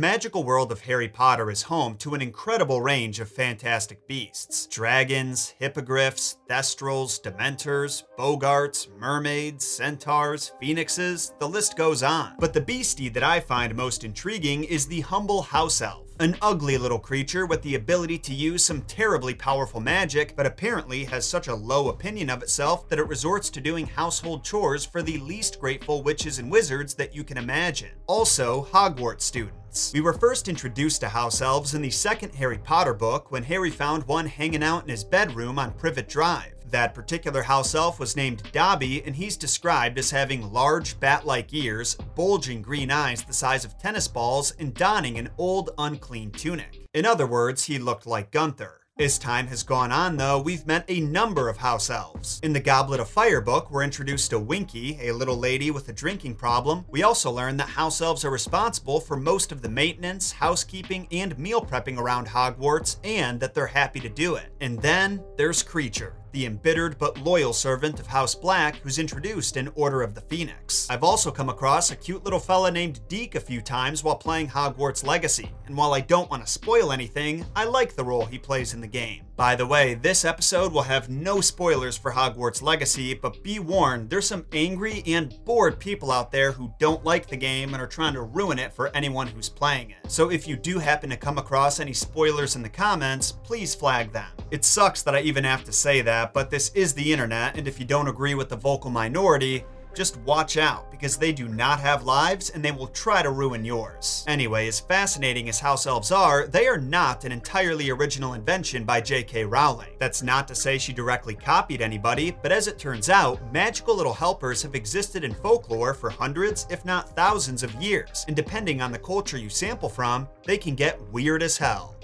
magical world of Harry Potter is home to an incredible range of fantastic beasts dragons, hippogriffs, thestrals, dementors, boggarts, mermaids, centaurs, phoenixes, the list goes on. But the beastie that I find most intriguing is the humble house elf. An ugly little creature with the ability to use some terribly powerful magic, but apparently has such a low opinion of itself that it resorts to doing household chores for the least grateful witches and wizards that you can imagine. Also, Hogwarts students. We were first introduced to house elves in the second Harry Potter book when Harry found one hanging out in his bedroom on Privet Drive. That particular house elf was named Dobby, and he's described as having large bat like ears, bulging green eyes the size of tennis balls, and donning an old, unclean tunic. In other words, he looked like Gunther. As time has gone on, though, we've met a number of house elves. In the Goblet of Fire book, we're introduced to Winky, a little lady with a drinking problem. We also learn that house elves are responsible for most of the maintenance, housekeeping, and meal prepping around Hogwarts, and that they're happy to do it. And then there's Kreacher the embittered but loyal servant of House Black who's introduced in Order of the Phoenix. I've also come across a cute little fella named Deek a few times while playing Hogwarts Legacy, and while I don't want to spoil anything, I like the role he plays in the game. By the way, this episode will have no spoilers for Hogwarts Legacy, but be warned, there's some angry and bored people out there who don't like the game and are trying to ruin it for anyone who's playing it. So if you do happen to come across any spoilers in the comments, please flag them. It sucks that I even have to say that, but this is the internet, and if you don't agree with the vocal minority, just watch out, because they do not have lives and they will try to ruin yours. Anyway, as fascinating as house elves are, they are not an entirely original invention by J.K. Rowling. That's not to say she directly copied anybody, but as it turns out, magical little helpers have existed in folklore for hundreds, if not thousands of years, and depending on the culture you sample from, they can get weird as hell.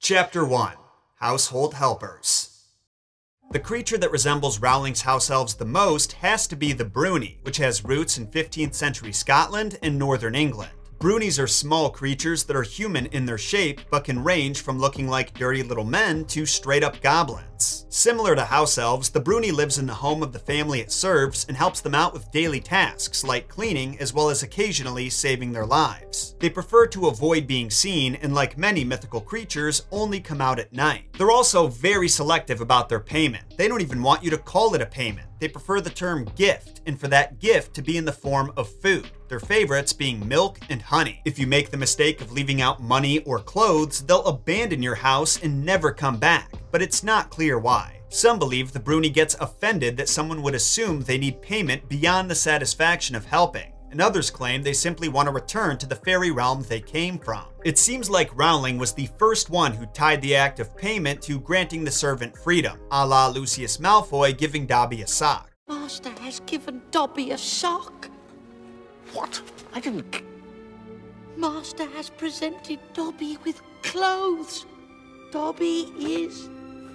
Chapter 1 Household Helpers the creature that resembles Rowling's house elves the most has to be the Bruni, which has roots in 15th century Scotland and northern England. Brunies are small creatures that are human in their shape, but can range from looking like dirty little men to straight up goblins. Similar to house elves, the Bruni lives in the home of the family it serves and helps them out with daily tasks like cleaning as well as occasionally saving their lives. They prefer to avoid being seen and, like many mythical creatures, only come out at night. They're also very selective about their payment. They don't even want you to call it a payment. They prefer the term gift, and for that gift to be in the form of food, their favorites being milk and honey. If you make the mistake of leaving out money or clothes, they'll abandon your house and never come back, but it's not clear why. Some believe the Bruni gets offended that someone would assume they need payment beyond the satisfaction of helping and others claim they simply want to return to the fairy realm they came from. It seems like Rowling was the first one who tied the act of payment to granting the servant freedom, a la Lucius Malfoy giving Dobby a sock. Master has given Dobby a sock. What? I didn't. Master has presented Dobby with clothes. Dobby is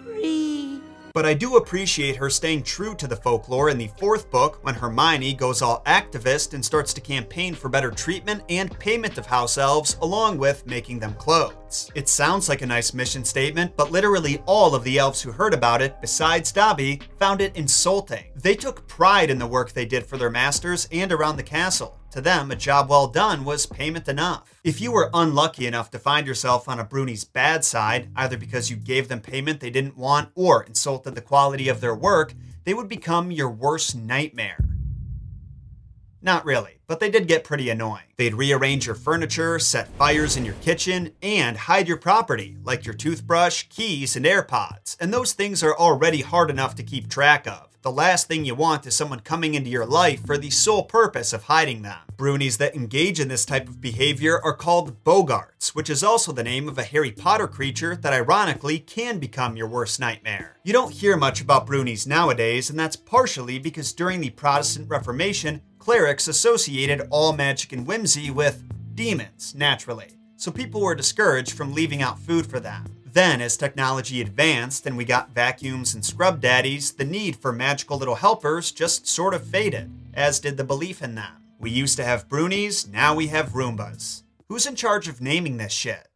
free. But I do appreciate her staying true to the folklore in the fourth book when Hermione goes all activist and starts to campaign for better treatment and payment of house elves, along with making them clothes. It sounds like a nice mission statement, but literally all of the elves who heard about it, besides Dobby, found it insulting. They took pride in the work they did for their masters and around the castle. To them, a job well done was payment enough. If you were unlucky enough to find yourself on a Bruni's bad side, either because you gave them payment they didn't want or insulted the quality of their work, they would become your worst nightmare. Not really, but they did get pretty annoying. They'd rearrange your furniture, set fires in your kitchen, and hide your property, like your toothbrush, keys, and AirPods. And those things are already hard enough to keep track of. The last thing you want is someone coming into your life for the sole purpose of hiding them. Brunies that engage in this type of behavior are called Boggarts, which is also the name of a Harry Potter creature that ironically can become your worst nightmare. You don't hear much about Brunies nowadays, and that's partially because during the Protestant Reformation, clerics associated all magic and whimsy with demons, naturally. So people were discouraged from leaving out food for them. Then, as technology advanced and we got vacuums and scrub daddies, the need for magical little helpers just sort of faded, as did the belief in them. We used to have Brunies, now we have Roombas. Who's in charge of naming this shit?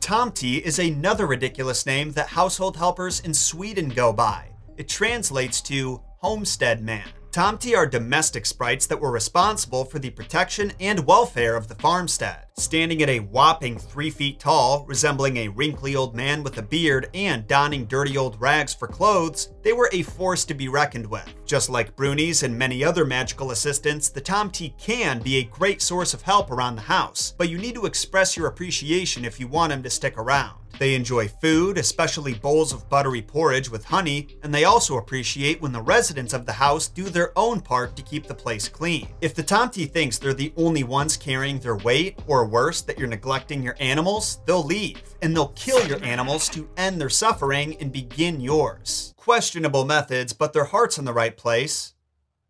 Tomte is another ridiculous name that household helpers in Sweden go by. It translates to homestead man. Tomti are domestic sprites that were responsible for the protection and welfare of the farmstead. Standing at a whopping three feet tall, resembling a wrinkly old man with a beard and donning dirty old rags for clothes, they were a force to be reckoned with. Just like Brunies and many other magical assistants, the Tomti can be a great source of help around the house, but you need to express your appreciation if you want them to stick around. They enjoy food, especially bowls of buttery porridge with honey, and they also appreciate when the residents of the house do their own part to keep the place clean. If the Tomty thinks they're the only ones carrying their weight, or worse, that you're neglecting your animals, they'll leave, and they'll kill your animals to end their suffering and begin yours. Questionable methods, but their heart's in the right place.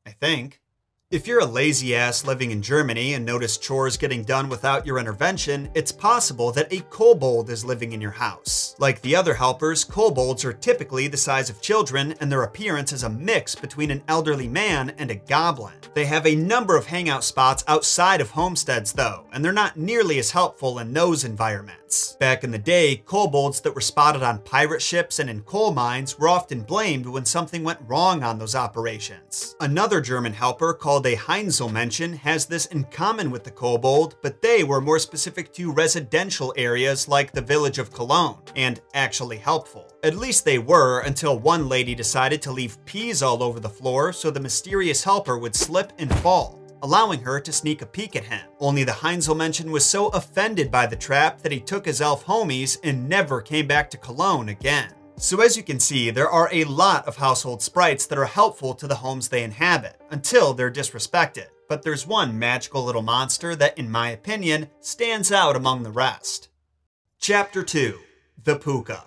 I think. If you're a lazy ass living in Germany and notice chores getting done without your intervention, it's possible that a kobold is living in your house. Like the other helpers, kobolds are typically the size of children, and their appearance is a mix between an elderly man and a goblin. They have a number of hangout spots outside of homesteads, though, and they're not nearly as helpful in those environments. Back in the day, kobolds that were spotted on pirate ships and in coal mines were often blamed when something went wrong on those operations. Another German helper called a Heinzelmännchen has this in common with the kobold, but they were more specific to residential areas like the village of Cologne, and actually helpful. At least they were until one lady decided to leave peas all over the floor so the mysterious helper would slip and fall allowing her to sneak a peek at him. Only the Heinzelmännchen was so offended by the trap that he took his elf homies and never came back to Cologne again. So as you can see, there are a lot of household sprites that are helpful to the homes they inhabit, until they're disrespected. But there's one magical little monster that, in my opinion, stands out among the rest. Chapter 2 The Pooka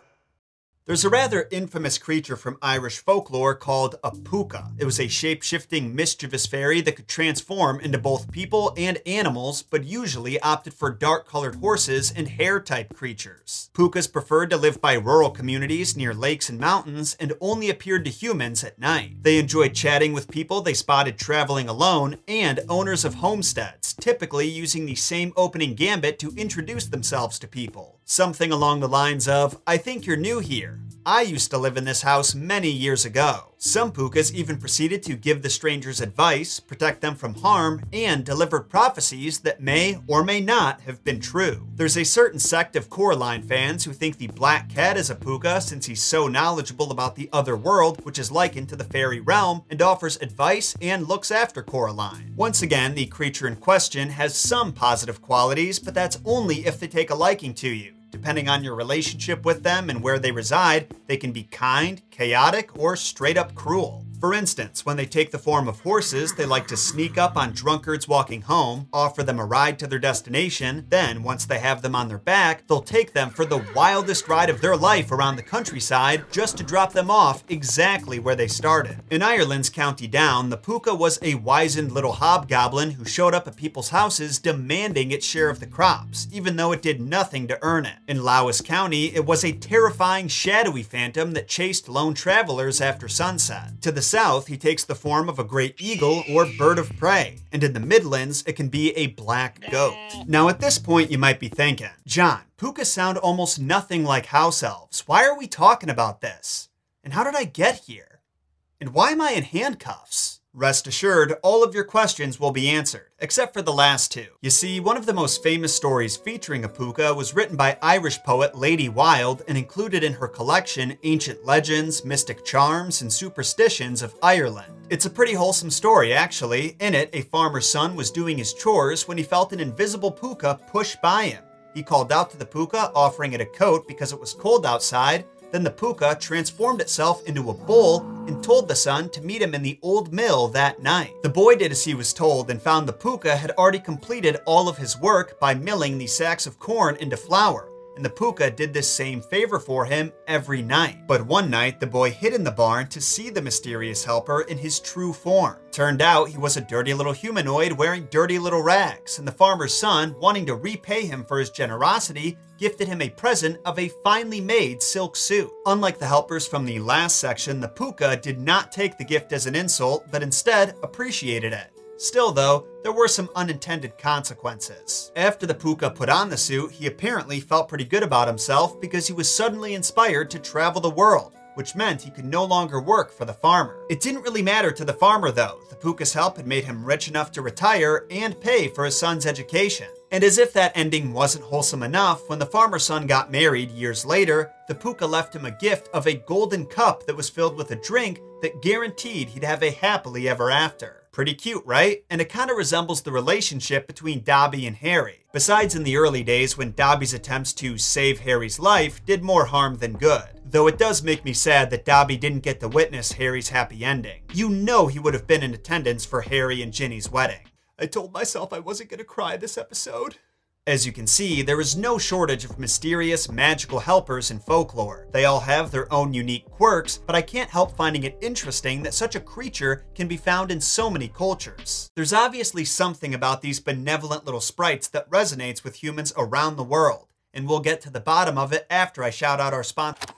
there's a rather infamous creature from Irish folklore called a puka. It was a shape shifting, mischievous fairy that could transform into both people and animals, but usually opted for dark colored horses and hare type creatures. Pukas preferred to live by rural communities near lakes and mountains and only appeared to humans at night. They enjoyed chatting with people they spotted traveling alone and owners of homesteads, typically using the same opening gambit to introduce themselves to people. Something along the lines of, I think you're new here. I used to live in this house many years ago. Some pukas even proceeded to give the strangers advice, protect them from harm, and deliver prophecies that may or may not have been true. There's a certain sect of Coraline fans who think the Black Cat is a puka since he's so knowledgeable about the other world, which is likened to the fairy realm, and offers advice and looks after Coraline. Once again, the creature in question has some positive qualities, but that's only if they take a liking to you. Depending on your relationship with them and where they reside, they can be kind, chaotic, or straight up cruel. For instance, when they take the form of horses, they like to sneak up on drunkards walking home, offer them a ride to their destination, then, once they have them on their back, they'll take them for the wildest ride of their life around the countryside just to drop them off exactly where they started. In Ireland's County Down, the puka was a wizened little hobgoblin who showed up at people's houses demanding its share of the crops, even though it did nothing to earn it. In Louth County, it was a terrifying, shadowy phantom that chased lone travelers after sunset. To the south, he takes the form of a great eagle or bird of prey, and in the Midlands, it can be a black goat. Now, at this point, you might be thinking, Jon, pukas sound almost nothing like house elves. Why are we talking about this? And how did I get here? And why am I in handcuffs? Rest assured, all of your questions will be answered, except for the last two. You see, one of the most famous stories featuring a puka was written by Irish poet Lady Wilde and included in her collection Ancient Legends, Mystic Charms, and Superstitions of Ireland. It's a pretty wholesome story, actually. In it, a farmer's son was doing his chores when he felt an invisible puka push by him. He called out to the puka, offering it a coat because it was cold outside, then the puka transformed itself into a bull and told the son to meet him in the old mill that night. The boy did as he was told and found the puka had already completed all of his work by milling the sacks of corn into flour and the puka did this same favor for him every night. But one night, the boy hid in the barn to see the mysterious helper in his true form. Turned out he was a dirty little humanoid wearing dirty little rags, and the farmer's son, wanting to repay him for his generosity, gifted him a present of a finely made silk suit. Unlike the helpers from the last section, the puka did not take the gift as an insult, but instead appreciated it. Still, though, there were some unintended consequences. After the Puka put on the suit, he apparently felt pretty good about himself because he was suddenly inspired to travel the world, which meant he could no longer work for the farmer. It didn't really matter to the farmer though. The Puka's help had made him rich enough to retire and pay for his son's education. And as if that ending wasn't wholesome enough, when the farmer's son got married years later, the Puka left him a gift of a golden cup that was filled with a drink that guaranteed he'd have a happily ever after. Pretty cute, right? And it kind of resembles the relationship between Dobby and Harry. Besides in the early days when Dobby's attempts to save Harry's life did more harm than good. Though it does make me sad that Dobby didn't get to witness Harry's happy ending. You know he would have been in attendance for Harry and Ginny's wedding. I told myself I wasn't going to cry this episode. As you can see, there is no shortage of mysterious, magical helpers in folklore. They all have their own unique quirks, but I can't help finding it interesting that such a creature can be found in so many cultures. There's obviously something about these benevolent little sprites that resonates with humans around the world, and we'll get to the bottom of it after I shout out our sponsor.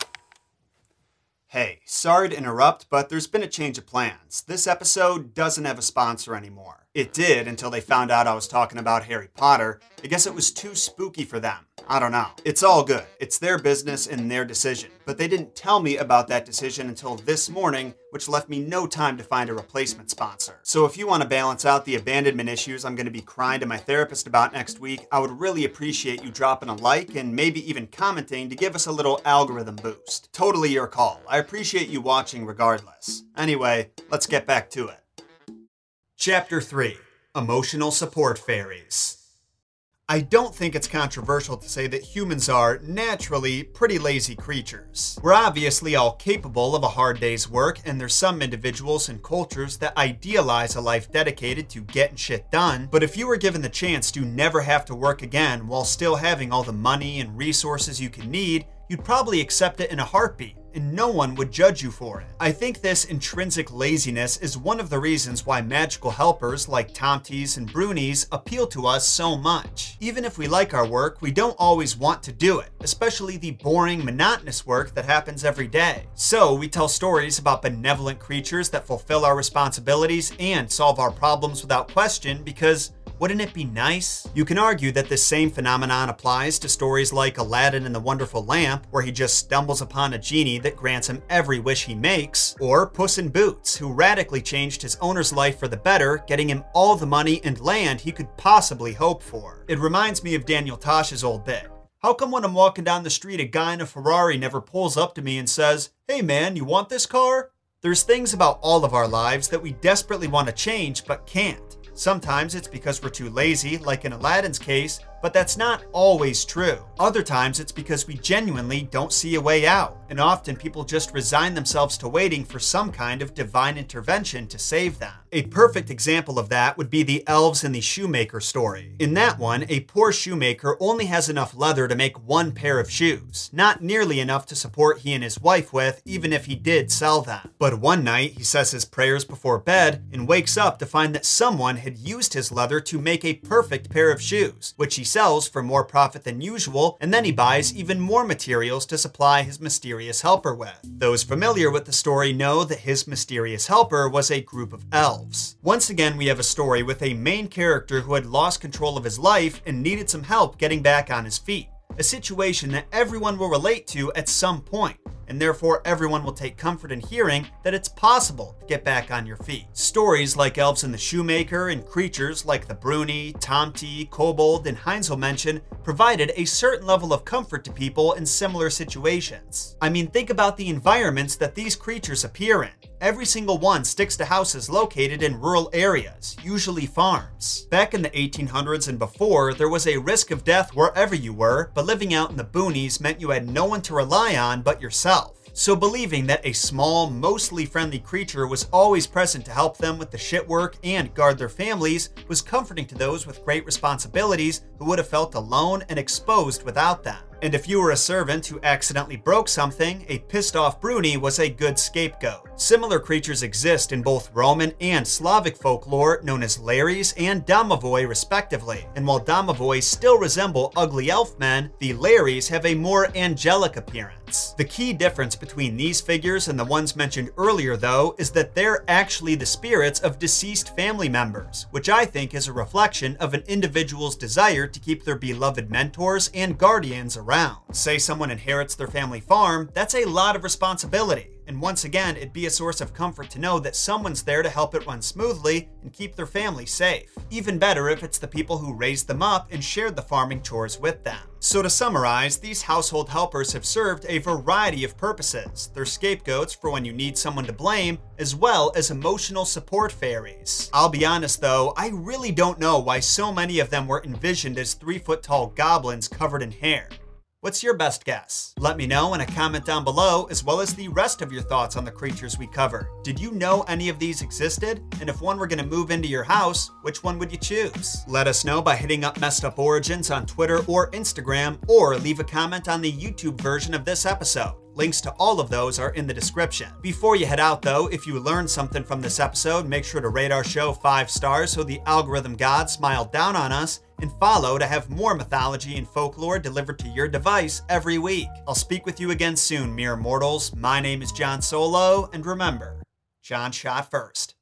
Hey, sorry to interrupt, but there's been a change of plans. This episode doesn't have a sponsor anymore. It did until they found out I was talking about Harry Potter. I guess it was too spooky for them. I don't know. It's all good. It's their business and their decision. But they didn't tell me about that decision until this morning, which left me no time to find a replacement sponsor. So if you want to balance out the abandonment issues I'm going to be crying to my therapist about next week, I would really appreciate you dropping a like and maybe even commenting to give us a little algorithm boost. Totally your call. I appreciate you watching regardless. Anyway, let's get back to it. Chapter 3 Emotional Support Fairies. I don't think it's controversial to say that humans are, naturally, pretty lazy creatures. We're obviously all capable of a hard day's work, and there's some individuals and cultures that idealize a life dedicated to getting shit done, but if you were given the chance to never have to work again while still having all the money and resources you can need, you'd probably accept it in a heartbeat and no one would judge you for it. I think this intrinsic laziness is one of the reasons why magical helpers like Tomties and Brunies appeal to us so much. Even if we like our work, we don't always want to do it, especially the boring, monotonous work that happens every day. So we tell stories about benevolent creatures that fulfill our responsibilities and solve our problems without question because wouldn't it be nice? You can argue that this same phenomenon applies to stories like Aladdin and the Wonderful Lamp, where he just stumbles upon a genie that grants him every wish he makes, or Puss in Boots, who radically changed his owner's life for the better, getting him all the money and land he could possibly hope for. It reminds me of Daniel Tosh's old bit. How come when I'm walking down the street, a guy in a Ferrari never pulls up to me and says, Hey man, you want this car? There's things about all of our lives that we desperately want to change but can't. Sometimes it's because we're too lazy, like in Aladdin's case, but that's not always true. Other times it's because we genuinely don't see a way out, and often people just resign themselves to waiting for some kind of divine intervention to save them. A perfect example of that would be the elves in the shoemaker story. In that one, a poor shoemaker only has enough leather to make one pair of shoes, not nearly enough to support he and his wife with, even if he did sell them. But one night, he says his prayers before bed and wakes up to find that someone had used his leather to make a perfect pair of shoes, which he sells for more profit than usual, and then he buys even more materials to supply his mysterious helper with. Those familiar with the story know that his mysterious helper was a group of elves. Once again, we have a story with a main character who had lost control of his life and needed some help getting back on his feet. A situation that everyone will relate to at some point and therefore everyone will take comfort in hearing that it's possible to get back on your feet. Stories like Elves and the Shoemaker and creatures like the Bruni, Tomty, Kobold, and Heinzelmännchen provided a certain level of comfort to people in similar situations. I mean, think about the environments that these creatures appear in. Every single one sticks to houses located in rural areas, usually farms. Back in the 1800s and before, there was a risk of death wherever you were, but living out in the boonies meant you had no one to rely on but yourself. So believing that a small, mostly friendly creature was always present to help them with the shit work and guard their families was comforting to those with great responsibilities who would have felt alone and exposed without them. And if you were a servant who accidentally broke something, a pissed off Bruni was a good scapegoat. Similar creatures exist in both Roman and Slavic folklore, known as Lares and Domovoi, respectively. And while Domovoi still resemble ugly elf men, the Lares have a more angelic appearance. The key difference between these figures and the ones mentioned earlier, though, is that they're actually the spirits of deceased family members, which I think is a reflection of an individual's desire to keep their beloved mentors and guardians around around. Say someone inherits their family farm, that's a lot of responsibility. And once again, it'd be a source of comfort to know that someone's there to help it run smoothly and keep their family safe. Even better if it's the people who raised them up and shared the farming chores with them. So, to summarize, these household helpers have served a variety of purposes. They're scapegoats for when you need someone to blame, as well as emotional support fairies. I'll be honest though, I really don't know why so many of them were envisioned as three foot tall goblins covered in hair. What's your best guess? Let me know in a comment down below, as well as the rest of your thoughts on the creatures we cover. Did you know any of these existed? And if one were going to move into your house, which one would you choose? Let us know by hitting up Messed Up Origins on Twitter or Instagram, or leave a comment on the YouTube version of this episode. Links to all of those are in the description. Before you head out, though, if you learned something from this episode, make sure to rate our show five stars so the algorithm gods smile down on us and follow to have more mythology and folklore delivered to your device every week. I'll speak with you again soon, mere mortals. My name is Jon Solo, and remember, Jon shot first.